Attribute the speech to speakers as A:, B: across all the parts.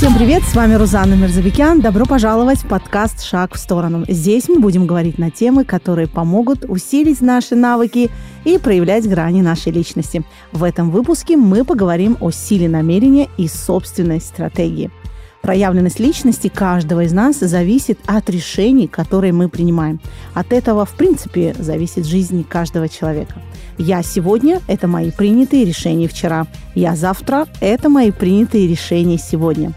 A: Всем привет, с вами Рузанна Мирзабекян. Добро пожаловать в подкаст «Шаг в сторону». Здесь мы будем говорить на темы, которые помогут усилить наши навыки и проявлять грани нашей личности. В этом выпуске мы поговорим о силе намерения и собственной стратегии. Проявленность личности каждого из нас зависит от решений, которые мы принимаем. От этого, в принципе, зависит жизнь каждого человека. Я сегодня – это мои принятые решения вчера. Я завтра – это мои принятые решения сегодня.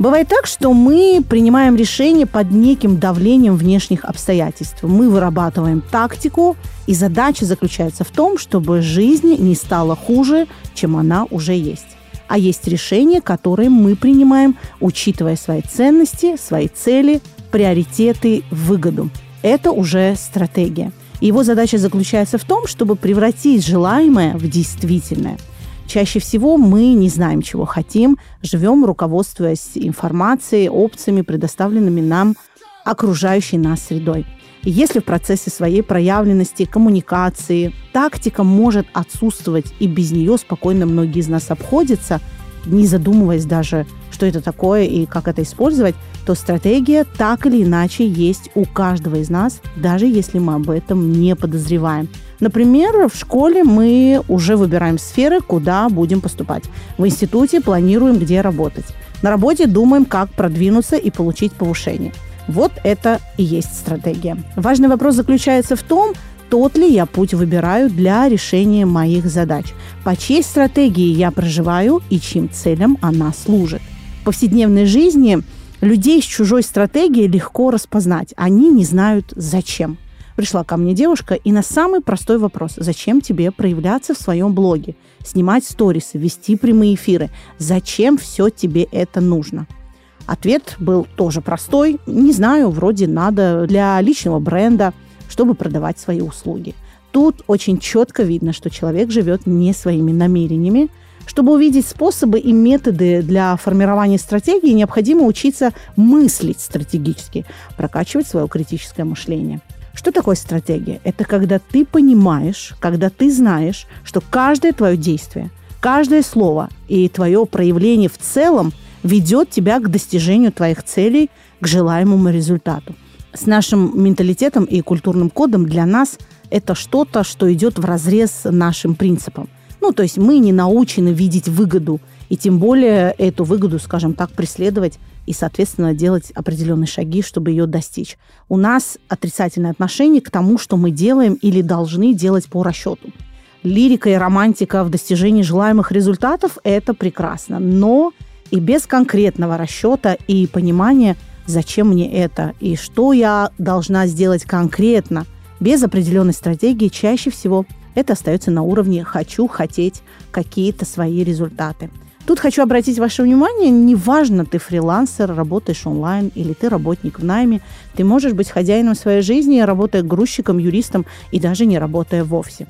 A: Бывает так, что мы принимаем решения под неким давлением внешних обстоятельств. Мы вырабатываем тактику, и задача заключается в том, чтобы жизнь не стала хуже, чем она уже есть а есть решения, которые мы принимаем, учитывая свои ценности, свои цели, приоритеты, выгоду. Это уже стратегия. Его задача заключается в том, чтобы превратить желаемое в действительное. Чаще всего мы не знаем, чего хотим, живем, руководствуясь информацией, опциями, предоставленными нам окружающей нас средой. Если в процессе своей проявленности, коммуникации тактика может отсутствовать, и без нее спокойно многие из нас обходятся, не задумываясь даже, что это такое и как это использовать, то стратегия так или иначе есть у каждого из нас, даже если мы об этом не подозреваем. Например, в школе мы уже выбираем сферы, куда будем поступать. В институте планируем, где работать. На работе думаем, как продвинуться и получить повышение – вот это и есть стратегия. Важный вопрос заключается в том, тот ли я путь выбираю для решения моих задач, по чьей стратегии я проживаю и чьим целям она служит. В повседневной жизни людей с чужой стратегией легко распознать. Они не знают зачем. Пришла ко мне девушка и на самый простой вопрос, зачем тебе проявляться в своем блоге, снимать сторисы, вести прямые эфиры, зачем все тебе это нужно – Ответ был тоже простой. Не знаю, вроде надо для личного бренда, чтобы продавать свои услуги. Тут очень четко видно, что человек живет не своими намерениями. Чтобы увидеть способы и методы для формирования стратегии, необходимо учиться мыслить стратегически, прокачивать свое критическое мышление. Что такое стратегия? Это когда ты понимаешь, когда ты знаешь, что каждое твое действие, каждое слово и твое проявление в целом – ведет тебя к достижению твоих целей, к желаемому результату. С нашим менталитетом и культурным кодом для нас это что-то, что идет в разрез нашим принципам. Ну, то есть мы не научены видеть выгоду, и тем более эту выгоду, скажем так, преследовать и, соответственно, делать определенные шаги, чтобы ее достичь. У нас отрицательное отношение к тому, что мы делаем или должны делать по расчету. Лирика и романтика в достижении желаемых результатов – это прекрасно, но и без конкретного расчета и понимания, зачем мне это и что я должна сделать конкретно, без определенной стратегии, чаще всего это остается на уровне «хочу хотеть какие-то свои результаты». Тут хочу обратить ваше внимание, неважно, ты фрилансер, работаешь онлайн или ты работник в найме, ты можешь быть хозяином своей жизни, работая грузчиком, юристом и даже не работая вовсе.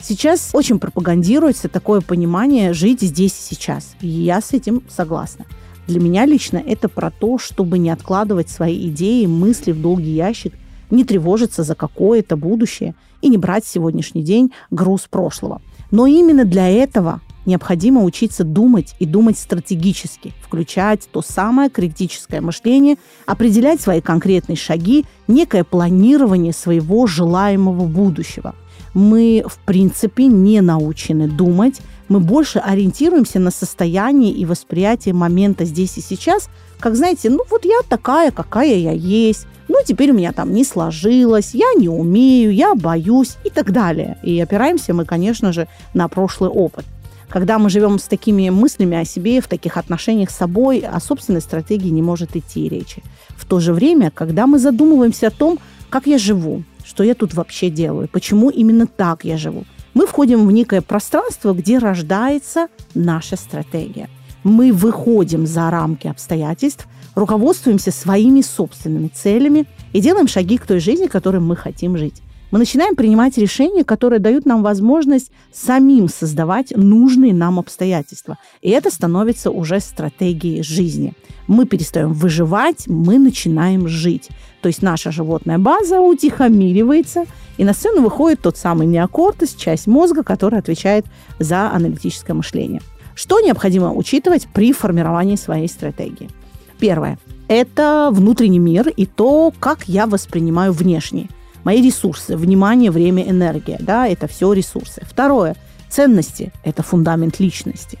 A: Сейчас очень пропагандируется такое понимание жить здесь и сейчас. И я с этим согласна. Для меня лично это про то, чтобы не откладывать свои идеи, мысли в долгий ящик, не тревожиться за какое-то будущее и не брать сегодняшний день груз прошлого. Но именно для этого необходимо учиться думать и думать стратегически, включать то самое критическое мышление, определять свои конкретные шаги, некое планирование своего желаемого будущего – мы, в принципе, не научены думать. Мы больше ориентируемся на состояние и восприятие момента здесь и сейчас, как, знаете, ну вот я такая, какая я есть, ну теперь у меня там не сложилось, я не умею, я боюсь и так далее. И опираемся мы, конечно же, на прошлый опыт. Когда мы живем с такими мыслями о себе, в таких отношениях с собой, о собственной стратегии не может идти речи. В то же время, когда мы задумываемся о том, как я живу, что я тут вообще делаю, почему именно так я живу. Мы входим в некое пространство, где рождается наша стратегия. Мы выходим за рамки обстоятельств, руководствуемся своими собственными целями и делаем шаги к той жизни, которой мы хотим жить мы начинаем принимать решения, которые дают нам возможность самим создавать нужные нам обстоятельства. И это становится уже стратегией жизни. Мы перестаем выживать, мы начинаем жить. То есть наша животная база утихомиривается, и на сцену выходит тот самый неокортес, часть мозга, которая отвечает за аналитическое мышление. Что необходимо учитывать при формировании своей стратегии? Первое – это внутренний мир и то, как я воспринимаю внешний. Мои ресурсы, внимание, время, энергия. Да, это все ресурсы. Второе – ценности – это фундамент личности.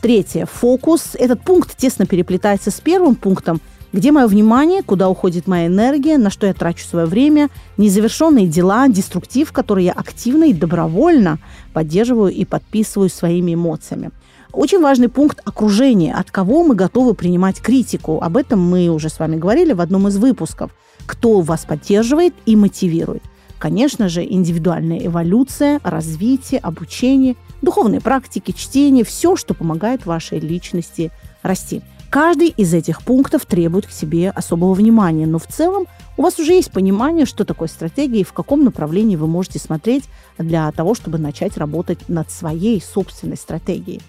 A: Третье – фокус. Этот пункт тесно переплетается с первым пунктом – где мое внимание, куда уходит моя энергия, на что я трачу свое время, незавершенные дела, деструктив, который я активно и добровольно поддерживаю и подписываю своими эмоциями. Очень важный пункт окружения, от кого мы готовы принимать критику. Об этом мы уже с вами говорили в одном из выпусков. Кто вас поддерживает и мотивирует. Конечно же, индивидуальная эволюция, развитие, обучение, духовные практики, чтение – все, что помогает вашей личности расти. Каждый из этих пунктов требует к себе особого внимания, но в целом у вас уже есть понимание, что такое стратегия и в каком направлении вы можете смотреть для того, чтобы начать работать над своей собственной стратегией.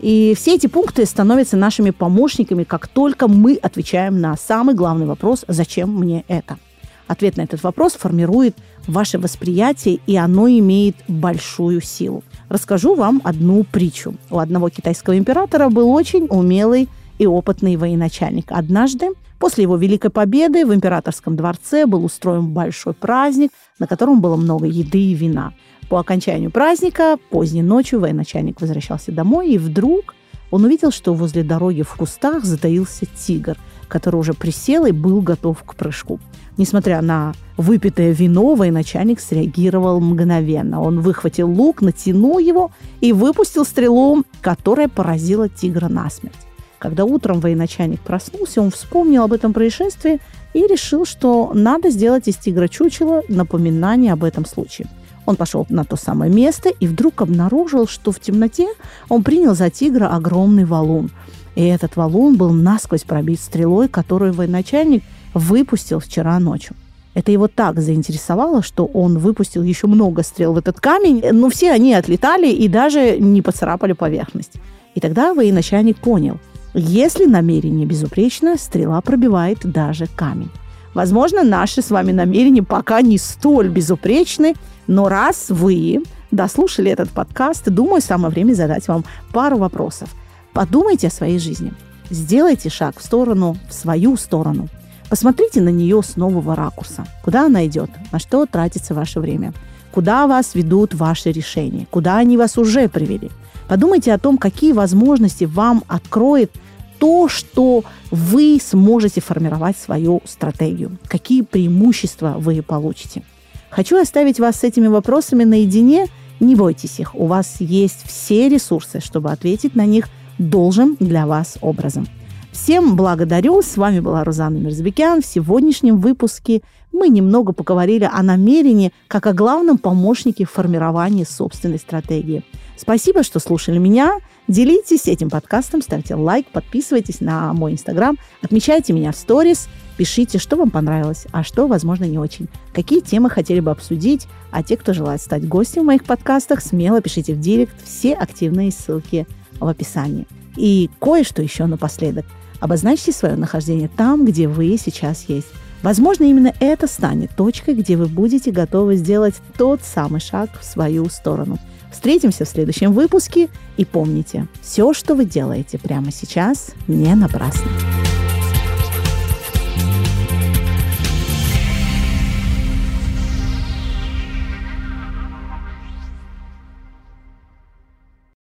A: И все эти пункты становятся нашими помощниками, как только мы отвечаем на самый главный вопрос «Зачем мне это?». Ответ на этот вопрос формирует ваше восприятие, и оно имеет большую силу. Расскажу вам одну притчу. У одного китайского императора был очень умелый и опытный военачальник. Однажды, после его Великой Победы, в императорском дворце был устроен большой праздник, на котором было много еды и вина. По окончанию праздника, поздней ночью, военачальник возвращался домой, и вдруг он увидел, что возле дороги в кустах затаился тигр, который уже присел и был готов к прыжку. Несмотря на выпитое вино, военачальник среагировал мгновенно. Он выхватил лук, натянул его и выпустил стрелу, которая поразила тигра насмерть. Когда утром военачальник проснулся, он вспомнил об этом происшествии и решил, что надо сделать из тигра чучело напоминание об этом случае. Он пошел на то самое место и вдруг обнаружил, что в темноте он принял за тигра огромный валун. И этот валун был насквозь пробит стрелой, которую военачальник выпустил вчера ночью. Это его так заинтересовало, что он выпустил еще много стрел в этот камень, но все они отлетали и даже не поцарапали поверхность. И тогда военачальник понял – если намерение безупречно, стрела пробивает даже камень. Возможно, наши с вами намерения пока не столь безупречны, но раз вы дослушали этот подкаст, думаю, самое время задать вам пару вопросов. Подумайте о своей жизни. Сделайте шаг в сторону, в свою сторону. Посмотрите на нее с нового ракурса. Куда она идет? На что тратится ваше время? Куда вас ведут ваши решения? Куда они вас уже привели? Подумайте о том, какие возможности вам откроет то, что вы сможете формировать свою стратегию, какие преимущества вы получите. Хочу оставить вас с этими вопросами наедине. Не бойтесь их, у вас есть все ресурсы, чтобы ответить на них должным для вас образом. Всем благодарю. С вами была Рузанна Мерзбекян. В сегодняшнем выпуске мы немного поговорили о намерении как о главном помощнике в формировании собственной стратегии – Спасибо, что слушали меня. Делитесь этим подкастом, ставьте лайк, подписывайтесь на мой инстаграм, отмечайте меня в сторис, пишите, что вам понравилось, а что, возможно, не очень. Какие темы хотели бы обсудить, а те, кто желает стать гостем в моих подкастах, смело пишите в директ, все активные ссылки в описании. И кое-что еще напоследок. Обозначьте свое нахождение там, где вы сейчас есть. Возможно, именно это станет точкой, где вы будете готовы сделать тот самый шаг в свою сторону – Встретимся в следующем выпуске и помните, все, что вы делаете прямо сейчас, не напрасно.